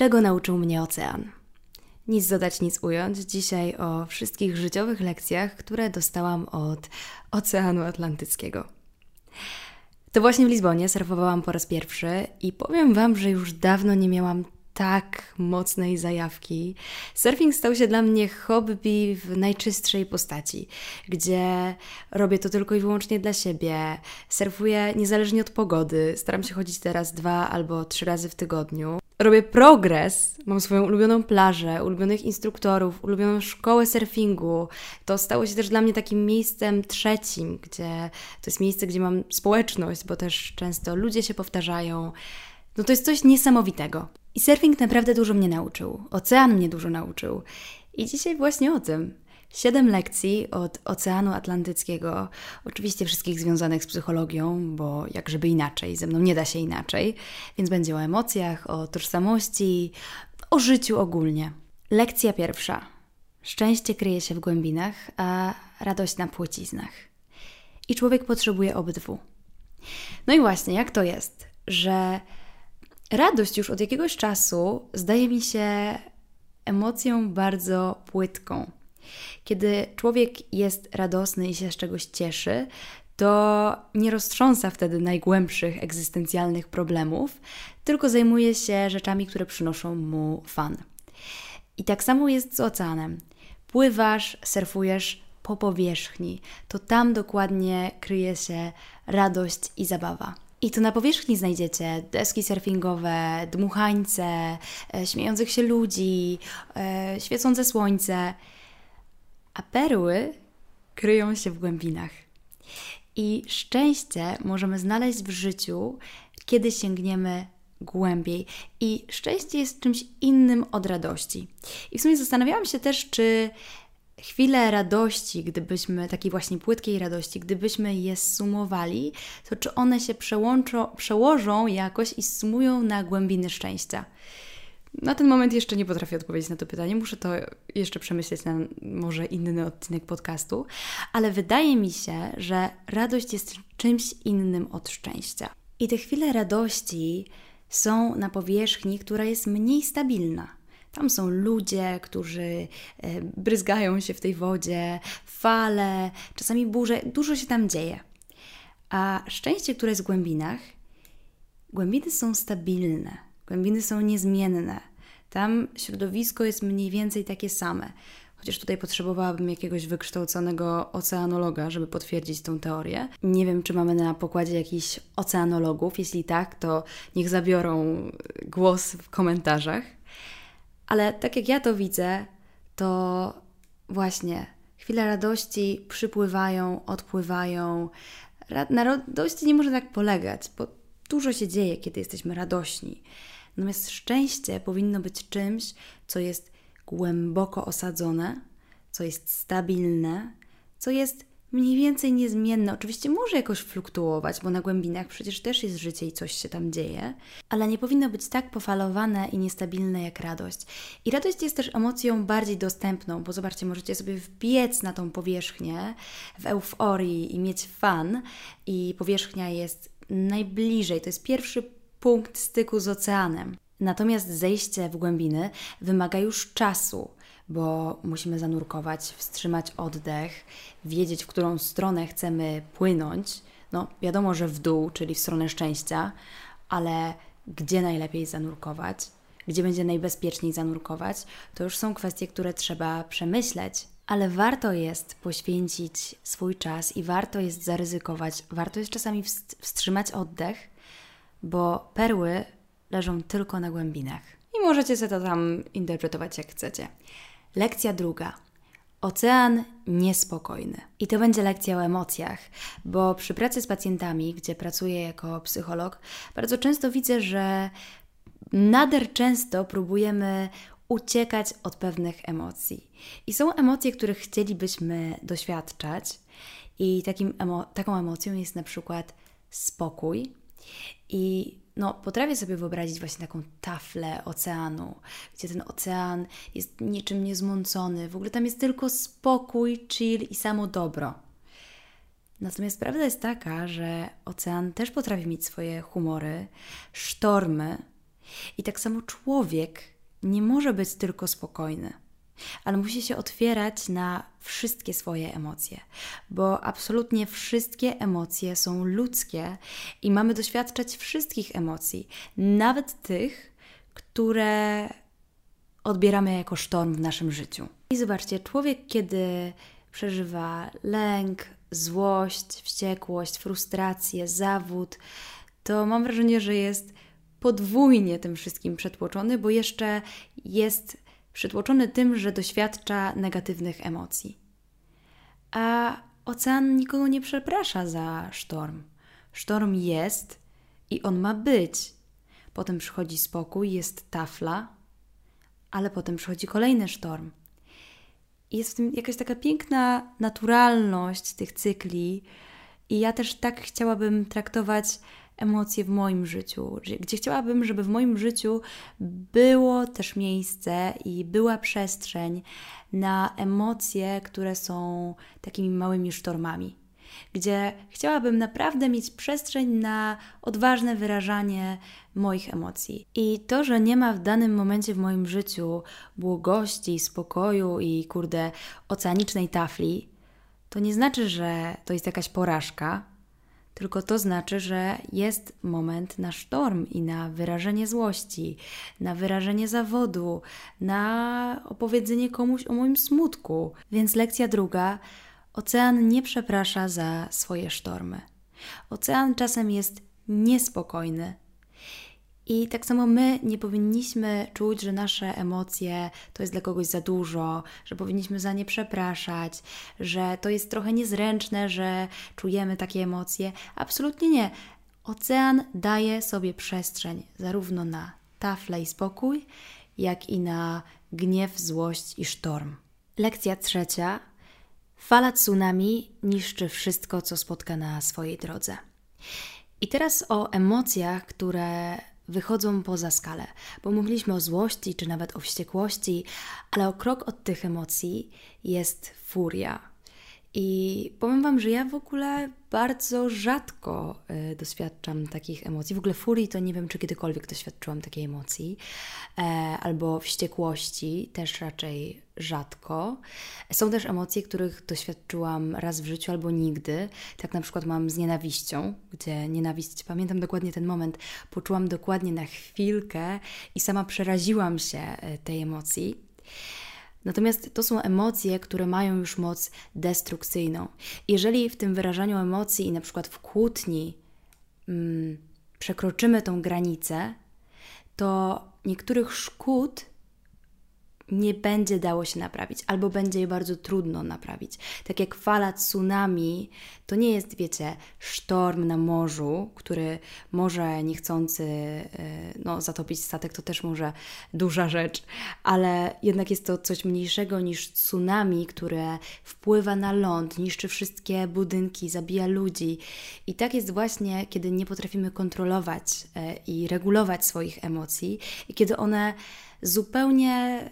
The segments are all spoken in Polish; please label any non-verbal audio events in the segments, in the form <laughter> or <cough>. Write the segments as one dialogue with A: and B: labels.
A: Czego nauczył mnie ocean? Nic dodać, nic ująć. Dzisiaj o wszystkich życiowych lekcjach, które dostałam od Oceanu Atlantyckiego. To właśnie w Lizbonie surfowałam po raz pierwszy i powiem Wam, że już dawno nie miałam tak mocnej zajawki. Surfing stał się dla mnie hobby w najczystszej postaci, gdzie robię to tylko i wyłącznie dla siebie. Surfuję niezależnie od pogody. Staram się chodzić teraz dwa albo trzy razy w tygodniu robię progres, mam swoją ulubioną plażę, ulubionych instruktorów, ulubioną szkołę surfingu. To stało się też dla mnie takim miejscem trzecim, gdzie to jest miejsce, gdzie mam społeczność, bo też często ludzie się powtarzają. No to jest coś niesamowitego. I surfing naprawdę dużo mnie nauczył. Ocean mnie dużo nauczył. I dzisiaj właśnie o tym. Siedem lekcji od Oceanu Atlantyckiego, oczywiście wszystkich związanych z psychologią, bo jak żeby inaczej, ze mną nie da się inaczej, więc będzie o emocjach, o tożsamości, o życiu ogólnie. Lekcja pierwsza. Szczęście kryje się w głębinach, a radość na płciznach. I człowiek potrzebuje obydwu. No i właśnie, jak to jest, że radość już od jakiegoś czasu zdaje mi się emocją bardzo płytką kiedy człowiek jest radosny i się z czegoś cieszy, to nie roztrząsa wtedy najgłębszych egzystencjalnych problemów, tylko zajmuje się rzeczami, które przynoszą mu fan. I tak samo jest z oceanem. Pływasz, surfujesz po powierzchni, to tam dokładnie kryje się radość i zabawa. I tu na powierzchni znajdziecie deski surfingowe, dmuchańce, e, śmiejących się ludzi, e, świecące słońce a perły kryją się w głębinach. I szczęście możemy znaleźć w życiu, kiedy sięgniemy głębiej. I szczęście jest czymś innym od radości. I w sumie zastanawiałam się też, czy chwile radości, gdybyśmy, takiej właśnie płytkiej radości, gdybyśmy je sumowali, to czy one się przełączą, przełożą jakoś i sumują na głębiny szczęścia. Na ten moment jeszcze nie potrafię odpowiedzieć na to pytanie. Muszę to jeszcze przemyśleć na może inny odcinek podcastu, ale wydaje mi się, że radość jest czymś innym od szczęścia. I te chwile radości są na powierzchni, która jest mniej stabilna. Tam są ludzie, którzy e, bryzgają się w tej wodzie, fale, czasami burze, dużo się tam dzieje. A szczęście, które jest w głębinach, głębiny są stabilne Głębiny są niezmienne. Tam środowisko jest mniej więcej takie same. Chociaż tutaj potrzebowałabym jakiegoś wykształconego oceanologa, żeby potwierdzić tą teorię. Nie wiem, czy mamy na pokładzie jakichś oceanologów. Jeśli tak, to niech zabiorą głos w komentarzach. Ale tak jak ja to widzę, to właśnie chwile radości przypływają, odpływają. Na radości nie może tak polegać, bo dużo się dzieje, kiedy jesteśmy radośni. Natomiast szczęście powinno być czymś, co jest głęboko osadzone, co jest stabilne, co jest mniej więcej niezmienne. Oczywiście może jakoś fluktuować, bo na głębinach przecież też jest życie i coś się tam dzieje, ale nie powinno być tak pofalowane i niestabilne jak radość. I radość jest też emocją bardziej dostępną, bo zobaczcie, możecie sobie wbiec na tą powierzchnię w euforii i mieć fan, i powierzchnia jest najbliżej. To jest pierwszy punkt styku z oceanem. Natomiast zejście w głębiny wymaga już czasu, bo musimy zanurkować, wstrzymać oddech, wiedzieć, w którą stronę chcemy płynąć. No, wiadomo, że w dół, czyli w stronę szczęścia, ale gdzie najlepiej zanurkować, gdzie będzie najbezpieczniej zanurkować, to już są kwestie, które trzeba przemyśleć. Ale warto jest poświęcić swój czas i warto jest zaryzykować, warto jest czasami wstrzymać oddech, bo perły leżą tylko na głębinach. I możecie sobie to tam interpretować jak chcecie. Lekcja druga. Ocean niespokojny. I to będzie lekcja o emocjach, bo przy pracy z pacjentami, gdzie pracuję jako psycholog, bardzo często widzę, że nader często próbujemy uciekać od pewnych emocji. I są emocje, których chcielibyśmy doświadczać, i takim emo taką emocją jest na przykład spokój. I no, potrafię sobie wyobrazić właśnie taką taflę oceanu, gdzie ten ocean jest niczym niezmącony. W ogóle tam jest tylko spokój, chill i samo dobro. Natomiast prawda jest taka, że ocean też potrafi mieć swoje humory, sztormy. I tak samo człowiek nie może być tylko spokojny, ale musi się otwierać na wszystkie swoje emocje, bo absolutnie wszystkie emocje są ludzkie i mamy doświadczać wszystkich emocji, nawet tych, które odbieramy jako sztorm w naszym życiu. I zobaczcie, człowiek, kiedy przeżywa lęk, złość, wściekłość, frustrację, zawód, to mam wrażenie, że jest podwójnie tym wszystkim przetłoczony, bo jeszcze jest przytłoczony tym, że doświadcza negatywnych emocji. A ocean nikogo nie przeprasza za sztorm. Sztorm jest i on ma być. Potem przychodzi spokój, jest tafla, ale potem przychodzi kolejny sztorm. Jest w tym jakaś taka piękna naturalność tych cykli, i ja też tak chciałabym traktować emocje w moim życiu, gdzie chciałabym, żeby w moim życiu było też miejsce i była przestrzeń na emocje, które są takimi małymi sztormami. Gdzie chciałabym naprawdę mieć przestrzeń na odważne wyrażanie moich emocji. I to, że nie ma w danym momencie w moim życiu błogości, spokoju i kurde oceanicznej tafli, to nie znaczy, że to jest jakaś porażka, tylko to znaczy, że jest moment na sztorm i na wyrażenie złości, na wyrażenie zawodu, na opowiedzenie komuś o moim smutku. Więc lekcja druga: ocean nie przeprasza za swoje sztormy. Ocean czasem jest niespokojny, i tak samo my nie powinniśmy czuć, że nasze emocje to jest dla kogoś za dużo, że powinniśmy za nie przepraszać, że to jest trochę niezręczne, że czujemy takie emocje. Absolutnie nie. Ocean daje sobie przestrzeń zarówno na tafle i spokój, jak i na gniew, złość i sztorm. Lekcja trzecia. Fala tsunami niszczy wszystko, co spotka na swojej drodze. I teraz o emocjach, które wychodzą poza skalę, bo mówiliśmy o złości czy nawet o wściekłości, ale o krok od tych emocji jest furia. I powiem Wam, że ja w ogóle bardzo rzadko y, doświadczam takich emocji. W ogóle furii to nie wiem, czy kiedykolwiek doświadczyłam takiej emocji, e, albo wściekłości też raczej rzadko. Są też emocje, których doświadczyłam raz w życiu albo nigdy. Tak na przykład mam z nienawiścią, gdzie nienawiść, pamiętam dokładnie ten moment, poczułam dokładnie na chwilkę i sama przeraziłam się e, tej emocji. Natomiast to są emocje, które mają już moc destrukcyjną. Jeżeli w tym wyrażaniu emocji i na przykład w kłótni mm, przekroczymy tą granicę, to niektórych szkód nie będzie dało się naprawić, albo będzie je bardzo trudno naprawić. Tak jak fala tsunami, to nie jest, wiecie, sztorm na morzu, który może niechcący e, no, zatopić statek, to też może duża rzecz, ale jednak jest to coś mniejszego niż tsunami, które wpływa na ląd, niszczy wszystkie budynki, zabija ludzi. I tak jest właśnie, kiedy nie potrafimy kontrolować e, i regulować swoich emocji, i kiedy one zupełnie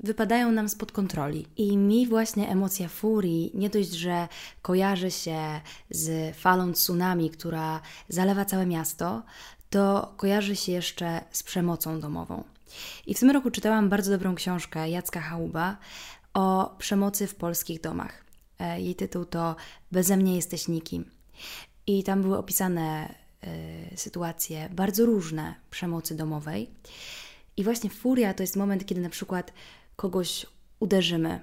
A: wypadają nam spod kontroli. I mi właśnie emocja furii nie dość, że kojarzy się z falą tsunami, która zalewa całe miasto, to kojarzy się jeszcze z przemocą domową. I w tym roku czytałam bardzo dobrą książkę Jacka Chałuba o przemocy w polskich domach. E, jej tytuł to Beze mnie jesteś nikim. I tam były opisane y, sytuacje bardzo różne przemocy domowej. I właśnie furia to jest moment, kiedy na przykład kogoś uderzymy.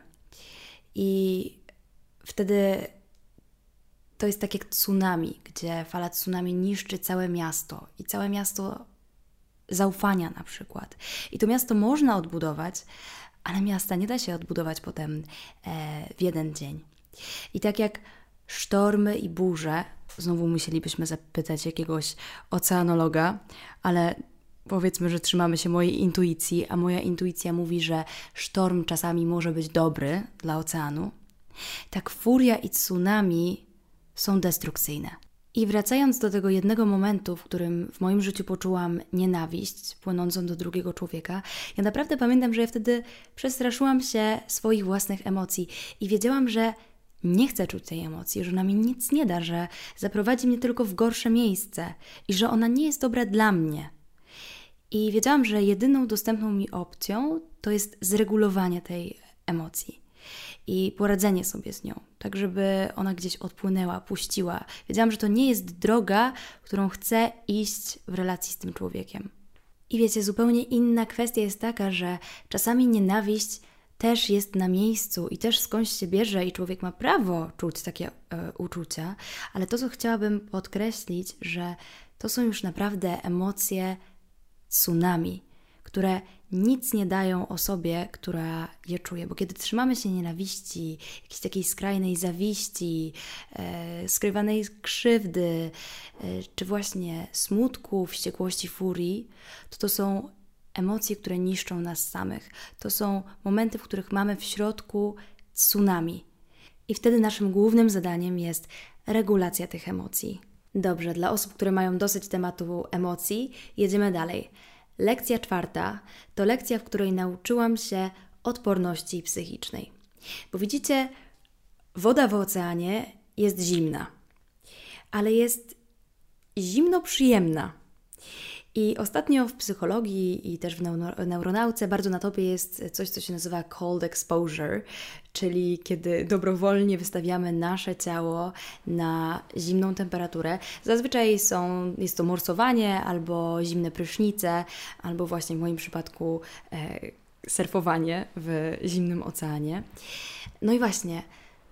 A: I wtedy to jest tak jak tsunami, gdzie fala tsunami niszczy całe miasto i całe miasto zaufania na przykład. I to miasto można odbudować, ale miasta nie da się odbudować potem e, w jeden dzień. I tak jak sztormy i burze, znowu musielibyśmy zapytać jakiegoś oceanologa, ale powiedzmy, że trzymamy się mojej intuicji, a moja intuicja mówi, że sztorm czasami może być dobry dla oceanu, tak furia i tsunami są destrukcyjne. I wracając do tego jednego momentu, w którym w moim życiu poczułam nienawiść płynącą do drugiego człowieka, ja naprawdę pamiętam, że ja wtedy przestraszyłam się swoich własnych emocji i wiedziałam, że nie chcę czuć tej emocji, że ona mi nic nie da, że zaprowadzi mnie tylko w gorsze miejsce i że ona nie jest dobra dla mnie. I wiedziałam, że jedyną dostępną mi opcją to jest zregulowanie tej emocji i poradzenie sobie z nią, tak żeby ona gdzieś odpłynęła, puściła. Wiedziałam, że to nie jest droga, którą chcę iść w relacji z tym człowiekiem. I wiecie, zupełnie inna kwestia jest taka, że czasami nienawiść też jest na miejscu i też skądś się bierze i człowiek ma prawo czuć takie e, uczucia, ale to, co chciałabym podkreślić, że to są już naprawdę emocje tsunami, które nic nie dają osobie, która je czuje. Bo kiedy trzymamy się nienawiści, jakiejś takiej skrajnej zawiści, e, skrywanej krzywdy, e, czy właśnie smutku, wściekłości, furii, to to są emocje, które niszczą nas samych. To są momenty, w których mamy w środku tsunami. I wtedy naszym głównym zadaniem jest regulacja tych emocji. Dobrze, dla osób, które mają dosyć tematu emocji, jedziemy dalej. Lekcja czwarta to lekcja, w której nauczyłam się odporności psychicznej. Bo widzicie, woda w oceanie jest zimna, ale jest zimno przyjemna. I ostatnio w psychologii i też w neuronauce bardzo na topie jest coś, co się nazywa cold exposure, czyli kiedy dobrowolnie wystawiamy nasze ciało na zimną temperaturę. Zazwyczaj są, jest to morsowanie albo zimne prysznice, albo właśnie w moim przypadku e, surfowanie w zimnym oceanie. No i właśnie.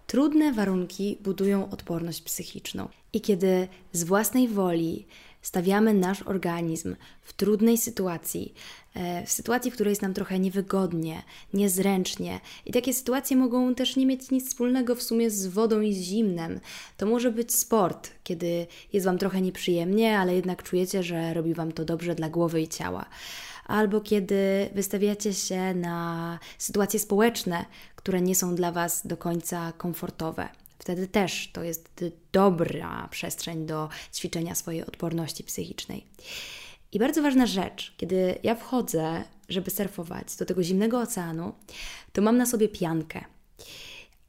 A: Trudne warunki budują odporność psychiczną. I kiedy z własnej woli stawiamy nasz organizm w trudnej sytuacji, e, w sytuacji, w której jest nam trochę niewygodnie, niezręcznie. I takie sytuacje mogą też nie mieć nic wspólnego w sumie z wodą i z zimnem. To może być sport, kiedy jest Wam trochę nieprzyjemnie, ale jednak czujecie, że robi Wam to dobrze dla głowy i ciała. Albo kiedy wystawiacie się na sytuacje społeczne, które nie są dla Was do końca komfortowe. Wtedy też to jest dobra przestrzeń do ćwiczenia swojej odporności psychicznej. I bardzo ważna rzecz, kiedy ja wchodzę, żeby surfować do tego zimnego oceanu, to mam na sobie piankę.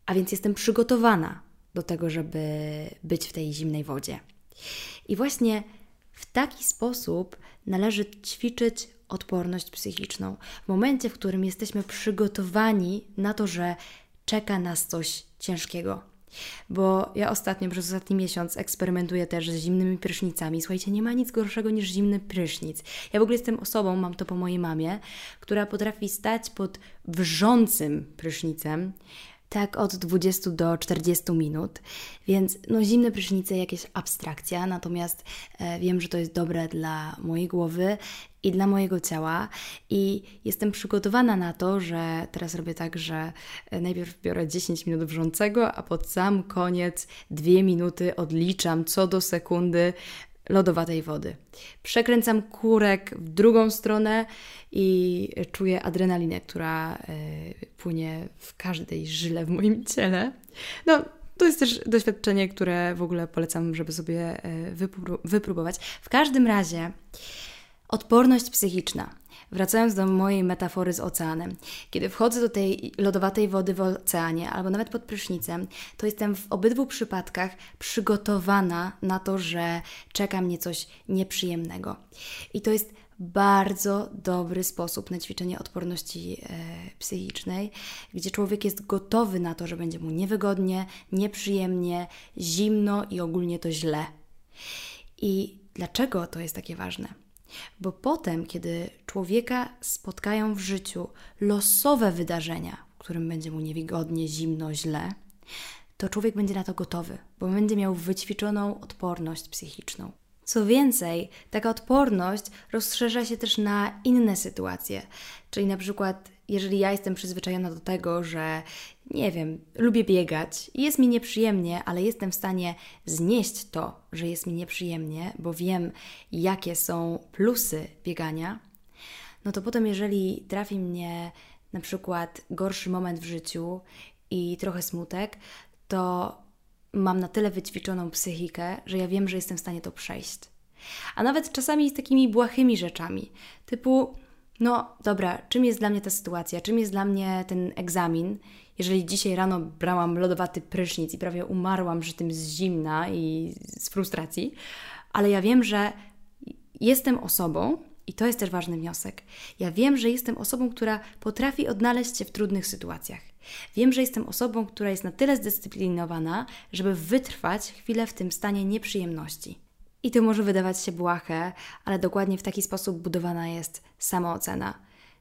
A: A więc jestem przygotowana do tego, żeby być w tej zimnej wodzie. I właśnie w taki sposób należy ćwiczyć odporność psychiczną. W momencie, w którym jesteśmy przygotowani na to, że czeka nas coś ciężkiego, bo ja ostatnio, przez ostatni miesiąc eksperymentuję też z zimnymi prysznicami. Słuchajcie, nie ma nic gorszego niż zimny prysznic. Ja w ogóle jestem osobą, mam to po mojej mamie, która potrafi stać pod wrzącym prysznicem tak od 20 do 40 minut, więc no zimne prysznice jakieś abstrakcja, natomiast e, wiem, że to jest dobre dla mojej głowy i dla mojego ciała i jestem przygotowana na to, że teraz robię tak, że e, najpierw biorę 10 minut wrzącego, a pod sam koniec 2 minuty odliczam co do sekundy lodowatej wody. Przekręcam kurek w drugą stronę i czuję adrenalinę, która y, płynie w każdej żyle w moim ciele. No, to jest też doświadczenie, które w ogóle polecam, żeby sobie y, wypróbować. W każdym razie odporność psychiczna Wracając do mojej metafory z oceanem. Kiedy wchodzę do tej lodowatej wody w oceanie albo nawet pod prysznicem, to jestem w obydwu przypadkach przygotowana na to, że czeka mnie coś nieprzyjemnego. I to jest bardzo dobry sposób na ćwiczenie odporności e, psychicznej, gdzie człowiek jest gotowy na to, że będzie mu niewygodnie, nieprzyjemnie, zimno i ogólnie to źle. I dlaczego to jest takie ważne? Bo potem, kiedy człowieka spotkają w życiu losowe wydarzenia, w którym będzie mu niewygodnie, zimno, źle, to człowiek będzie na to gotowy, bo będzie miał wyćwiczoną odporność psychiczną. Co więcej, taka odporność rozszerza się też na inne sytuacje, czyli na przykład jeżeli ja jestem przyzwyczajona do tego, że nie wiem, lubię biegać i jest mi nieprzyjemnie, ale jestem w stanie znieść to, że jest mi nieprzyjemnie, bo wiem, jakie są plusy biegania, no to potem, jeżeli trafi mnie na przykład gorszy moment w życiu i trochę smutek, to mam na tyle wyćwiczoną psychikę, że ja wiem, że jestem w stanie to przejść. A nawet czasami z takimi błahymi rzeczami, typu no dobra, czym jest dla mnie ta sytuacja, czym jest dla mnie ten egzamin, jeżeli dzisiaj rano brałam lodowaty prysznic i prawie umarłam przy tym z zimna i z frustracji, ale ja wiem, że jestem osobą, I to jest też ważny wniosek. Ja wiem, że jestem osobą, która potrafi odnaleźć się w trudnych sytuacjach. Wiem, że jestem osobą, która jest na tyle zdyscyplinowana, żeby wytrwać chwilę w tym stanie nieprzyjemności. I to może wydawać się błahe, ale dokładnie w taki sposób budowana jest samoocena,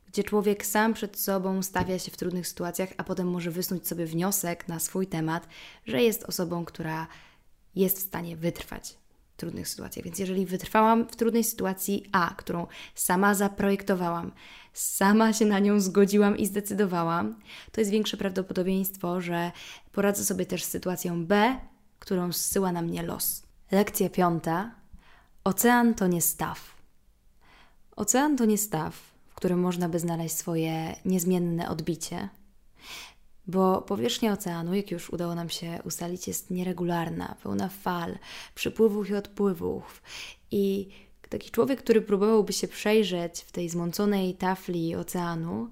A: gdzie człowiek sam przed sobą stawia się w trudnych sytuacjach, a potem może wysnuć sobie wniosek na swój temat, że jest osobą, która jest w stanie wytrwać w trudnych sytuacjach. Więc jeżeli wytrwałam w trudnej sytuacji A, którą sama zaprojektowałam, sama się na nią zgodziłam i zdecydowałam, to jest większe prawdopodobieństwo, że poradzę sobie też z sytuacją B, którą zsyła na mnie los. Lekcja piąta. Ocean to nie staw. Ocean to nie staw, w którym można by znaleźć swoje niezmienne odbicie, bo powierzchnia oceanu, jak już udało nam się ustalić, jest nieregularna, pełna fal, przypływów i odpływów. I taki człowiek, który próbowałby się przejrzeć w tej zmąconej tafli oceanu,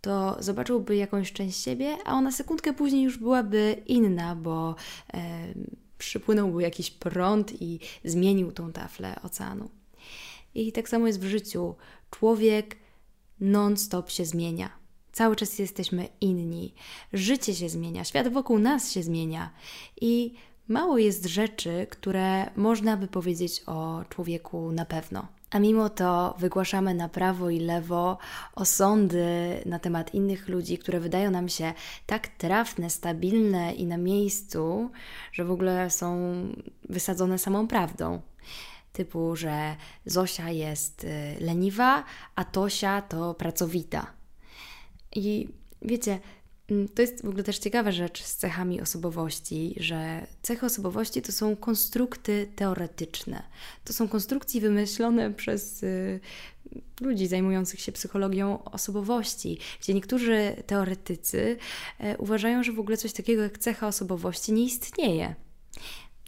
A: to zobaczyłby jakąś część siebie, a ona sekundkę później już byłaby inna, bo e, przypłynąłby jakiś prąd i zmienił tą taflę oceanu. I tak samo jest w życiu. Człowiek non-stop się zmienia. Cały czas jesteśmy inni. Życie się zmienia, świat wokół nas się zmienia. I mało jest rzeczy, które można by powiedzieć o człowieku na pewno. A mimo to wygłaszamy na prawo i lewo osądy na temat innych ludzi, które wydają nam się tak trafne, stabilne i na miejscu, że w ogóle są wysadzone samą prawdą. Typu, że Zosia jest y, leniwa, a Tosia to pracowita. I wiecie, to jest w ogóle też ciekawa rzecz z cechami osobowości, że cechy osobowości to są konstrukty teoretyczne. To są konstrukcje wymyślone przez y, ludzi zajmujących się psychologią osobowości, gdzie niektórzy teoretycy y, uważają, że w ogóle coś takiego jak cecha osobowości nie istnieje.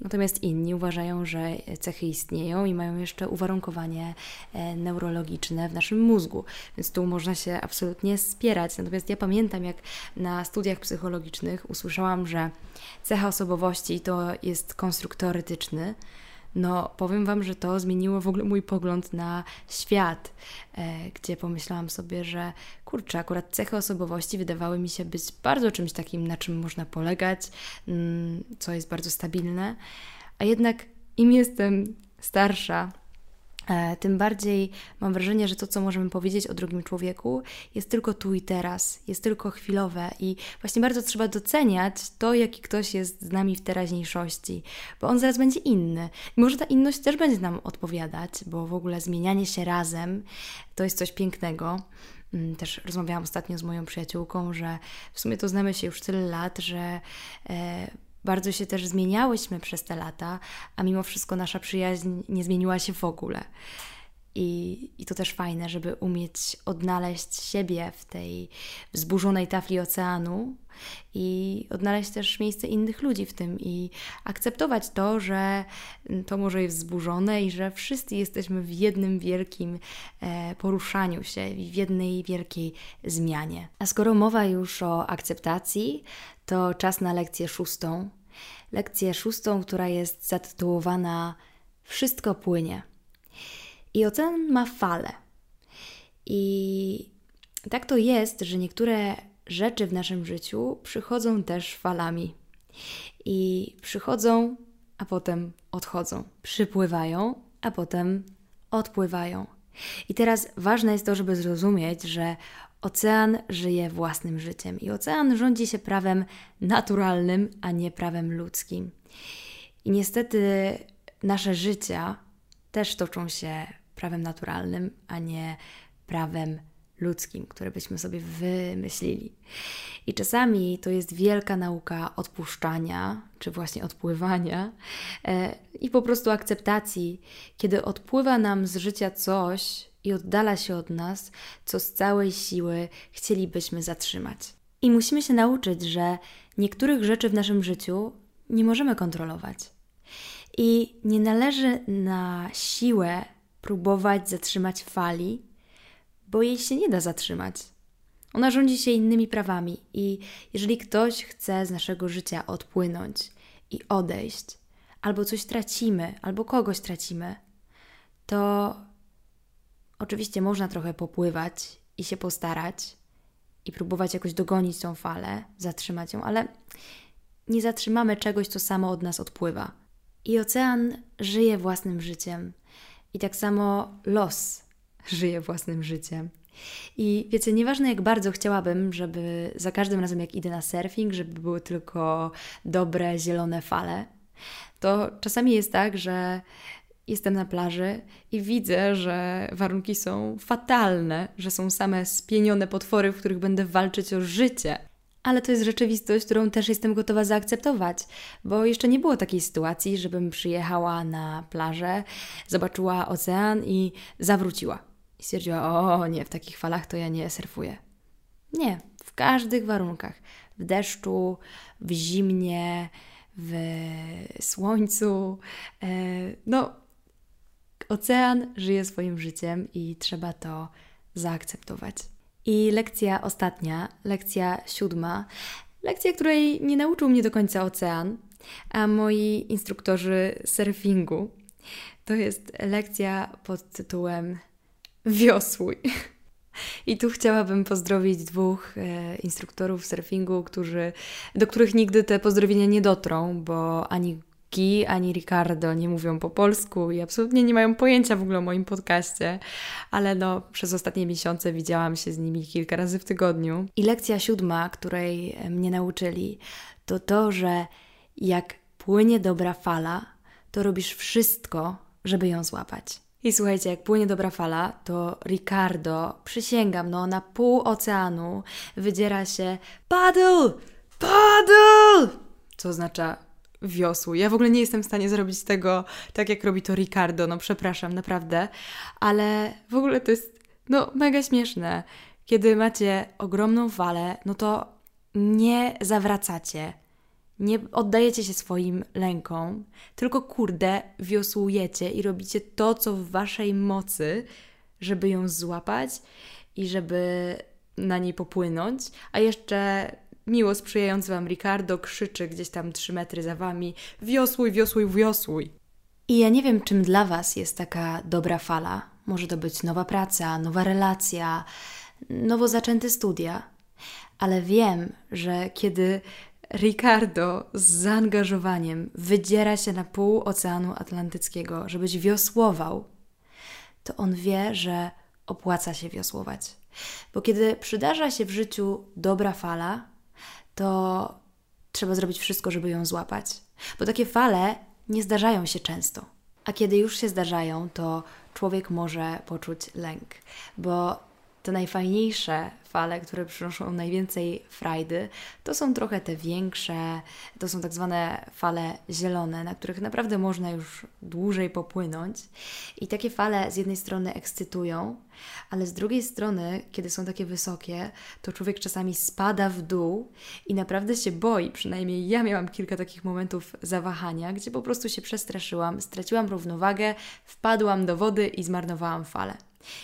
A: Natomiast inni uważają, że cechy istnieją i mają jeszcze uwarunkowanie e, neurologiczne w naszym mózgu, więc tu można się absolutnie spierać. Natomiast ja pamiętam, jak na studiach psychologicznych usłyszałam, że cecha osobowości to jest konstrukt teoretyczny, no powiem Wam, że to zmieniło w ogóle mój pogląd na świat, e, gdzie pomyślałam sobie, że kurczę, akurat cechy osobowości wydawały mi się być bardzo czymś takim, na czym można polegać, mm, co jest bardzo stabilne, a jednak im jestem starsza, tym bardziej mam wrażenie, że to, co możemy powiedzieć o drugim człowieku, jest tylko tu i teraz, jest tylko chwilowe i właśnie bardzo trzeba doceniać to, jaki ktoś jest z nami w teraźniejszości, bo on zaraz będzie inny. I może ta inność też będzie nam odpowiadać, bo w ogóle zmienianie się razem to jest coś pięknego. Mm, też rozmawiałam ostatnio z moją przyjaciółką, że w sumie to znamy się już tyle lat, że e, bardzo się też zmieniałyśmy przez te lata, a mimo wszystko nasza przyjaźń nie zmieniła się w ogóle. I, I to też fajne, żeby umieć odnaleźć siebie w tej wzburzonej tafli oceanu i odnaleźć też miejsce innych ludzi w tym i akceptować to, że to może jest wzburzone i że wszyscy jesteśmy w jednym wielkim e, poruszaniu się, w jednej wielkiej zmianie. A skoro mowa już o akceptacji, to czas na lekcję szóstą. Lekcję szóstą, która jest zatytułowana Wszystko płynie. I ocean ma fale. I tak to jest, że niektóre rzeczy w naszym życiu przychodzą też falami. I przychodzą, a potem odchodzą. Przypływają, a potem odpływają. I teraz ważne jest to, żeby zrozumieć, że ocean żyje własnym życiem i ocean rządzi się prawem naturalnym, a nie prawem ludzkim. I niestety nasze życia też toczą się prawem naturalnym, a nie prawem ludzkim, które byśmy sobie wymyślili. I czasami to jest wielka nauka odpuszczania, czy właśnie odpływania e, i po prostu akceptacji, kiedy odpływa nam z życia coś i oddala się od nas, co z całej siły chcielibyśmy zatrzymać. I musimy się nauczyć, że niektórych rzeczy w naszym życiu nie możemy kontrolować. I nie należy na siłę próbować zatrzymać fali, bo jej się nie da zatrzymać. Ona rządzi się innymi prawami, i jeżeli ktoś chce z naszego życia odpłynąć i odejść, albo coś tracimy, albo kogoś tracimy, to Oczywiście można trochę popływać i się postarać i próbować jakoś dogonić tą falę, zatrzymać ją, ale nie zatrzymamy czegoś, co samo od nas odpływa. I ocean żyje własnym życiem. I tak samo los żyje własnym życiem. I wiecie, nieważne jak bardzo chciałabym, żeby za każdym razem jak idę na surfing, żeby były tylko dobre, zielone fale, to czasami jest tak, że jestem na plaży i widzę, że warunki są fatalne, że są same spienione potwory, w których będę walczyć o życie. Ale to jest rzeczywistość, którą też jestem gotowa zaakceptować, bo jeszcze nie było takiej sytuacji, żebym przyjechała na plażę, zobaczyła ocean i zawróciła. I stwierdziła: O, nie, w takich falach to ja nie surfuję. Nie, w każdych warunkach. W deszczu, w zimnie, w słońcu. E, no, ocean żyje swoim życiem i trzeba to zaakceptować. I lekcja ostatnia, lekcja siódma, lekcja, której nie nauczył mnie do końca ocean, a moi instruktorzy surfingu. To jest lekcja pod tytułem Wiosłuj. I tu chciałabym pozdrowić dwóch e, instruktorów surfingu, którzy, do których nigdy te pozdrowienia nie dotrą, bo ani Guy, ani Ricardo nie mówią po polsku i absolutnie nie mają pojęcia w ogóle o moim podcaście, ale no, przez ostatnie miesiące widziałam się z nimi kilka razy w tygodniu. I lekcja siódma, której mnie nauczyli, to to, że jak płynie dobra fala, to robisz wszystko, żeby ją złapać. I słuchajcie, jak płynie dobra fala, to Ricardo, przysięgam, no na pół oceanu wydziera się paddle, paddle, co oznacza wiosłu. Ja w ogóle nie jestem w stanie zrobić tego tak, jak robi to Ricardo, no przepraszam, naprawdę, ale w ogóle to jest, no, mega śmieszne. Kiedy macie ogromną falę, no to nie zawracacie, nie oddajecie się swoim lękom, tylko kurde, wiosłujecie i robicie to, co w waszej mocy, żeby ją złapać i żeby na niej popłynąć, a jeszcze miło sprzyjający wam Ricardo krzyczy gdzieś tam trzy metry za wami: wiosłuj, wiosłuj, wiosłuj. I ja nie wiem, czym dla was jest taka dobra fala. Może to być nowa praca, nowa relacja, nowo zaczęte studia, ale wiem, że kiedy Ricardo z zaangażowaniem wydziera się na pół Oceanu Atlantyckiego, żebyś wiosłował, to on wie, że opłaca się wiosłować. Bo kiedy przydarza się w życiu dobra fala, to trzeba zrobić wszystko, żeby ją złapać. Bo takie fale nie zdarzają się często. A kiedy już się zdarzają, to człowiek może poczuć lęk, bo te najfajniejsze fale, które przynoszą najwięcej frajdy, to są trochę te większe, to są tak zwane fale zielone, na których naprawdę można już dłużej popłynąć. I takie fale z jednej strony ekscytują, ale z drugiej strony, kiedy są takie wysokie, to człowiek czasami spada w dół i naprawdę się boi. Przynajmniej ja miałam kilka takich momentów zawahania, gdzie po prostu się przestraszyłam, straciłam równowagę, wpadłam do wody i zmarnowałam falę.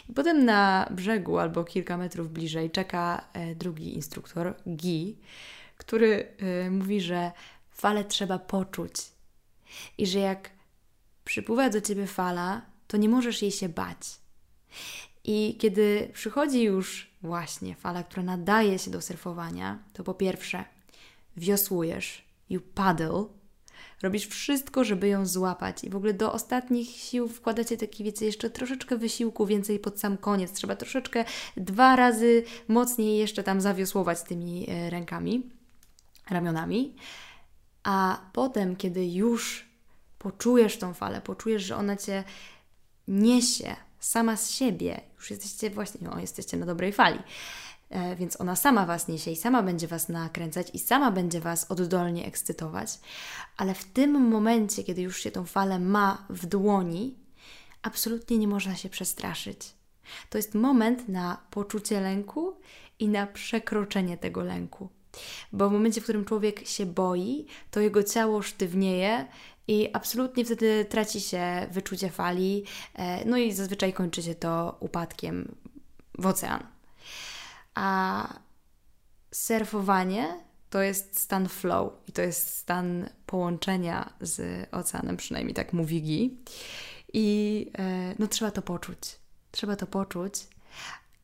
A: I potem na brzegu albo kilka metrów bliżej czeka e, drugi instruktor, Guy, który e, mówi, że falę trzeba poczuć i że jak przypływa do ciebie fala, to nie możesz jej się bać. I kiedy przychodzi już właśnie fala, która nadaje się do surfowania, to po pierwsze wiosłujesz, you paddle, Robisz wszystko, żeby ją złapać i w ogóle do ostatnich sił wkładacie taki, wiecie, jeszcze troszeczkę wysiłku, więcej pod sam koniec. Trzeba troszeczkę dwa razy mocniej jeszcze tam zawiosłować tymi e, rękami, ramionami. A potem, kiedy już poczujesz tą falę, poczujesz, że ona Cię niesie sama z siebie, już jesteście właśnie, o, jesteście na dobrej fali, więc ona sama Was niesie i sama będzie Was nakręcać i sama będzie Was oddolnie ekscytować, ale w tym momencie, kiedy już się tą falę ma w dłoni, absolutnie nie można się przestraszyć. To jest moment na poczucie lęku i na przekroczenie tego lęku. Bo w momencie, w którym człowiek się boi, to jego ciało sztywnieje i absolutnie wtedy traci się wyczucie fali, e, no i zazwyczaj kończy się to upadkiem w ocean. A surfowanie to jest stan flow i to jest stan połączenia z oceanem, przynajmniej tak mówi Gi. I e, no trzeba to poczuć. Trzeba to poczuć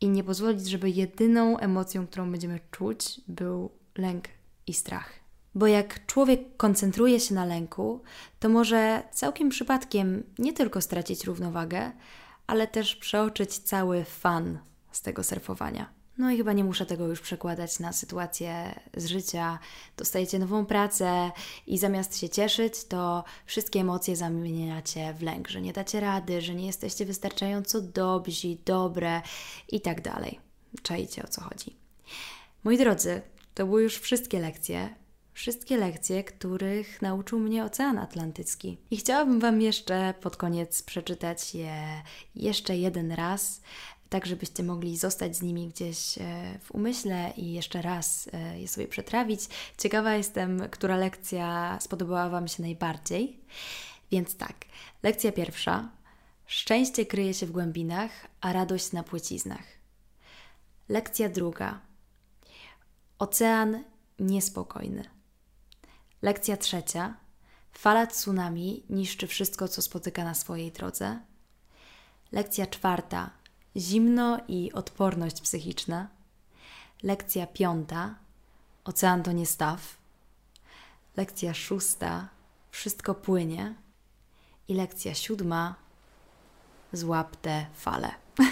A: i nie pozwolić, żeby jedyną emocją, którą będziemy czuć, był lęk i strach. Bo jak człowiek koncentruje się na lęku, to może całkiem przypadkiem nie tylko stracić równowagę, ale też przeoczyć cały fan z tego surfowania. No i chyba nie muszę tego już przekładać na sytuację z życia. Dostajecie nową pracę i zamiast się cieszyć, to wszystkie emocje zamieniacie w lęk, że nie dacie rady, że nie jesteście wystarczająco dobrzy, dobre i tak dalej. Czajcie o co chodzi. Moi drodzy, to były już wszystkie lekcje. Wszystkie lekcje, których nauczył mnie Ocean Atlantycki. I chciałabym Wam jeszcze pod koniec przeczytać je jeszcze jeden raz, tak żebyście mogli zostać z nimi gdzieś e, w umyśle i jeszcze raz e, je sobie przetrawić. Ciekawa jestem, która lekcja spodobała Wam się najbardziej. Więc tak, lekcja pierwsza. Szczęście kryje się w głębinach, a radość na płciznach. Lekcja druga. Ocean niespokojny. Lekcja trzecia. Fala tsunami niszczy wszystko, co spotyka na swojej drodze. Lekcja czwarta zimno i odporność psychiczna. Lekcja piąta ocean to nie staw. Lekcja szósta wszystko płynie. I lekcja siódma złap te fale. <laughs>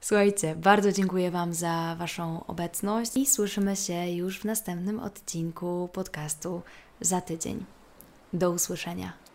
A: Słuchajcie, bardzo dziękuję Wam za Waszą obecność i słyszymy się już w następnym odcinku podcastu za tydzień. Do usłyszenia.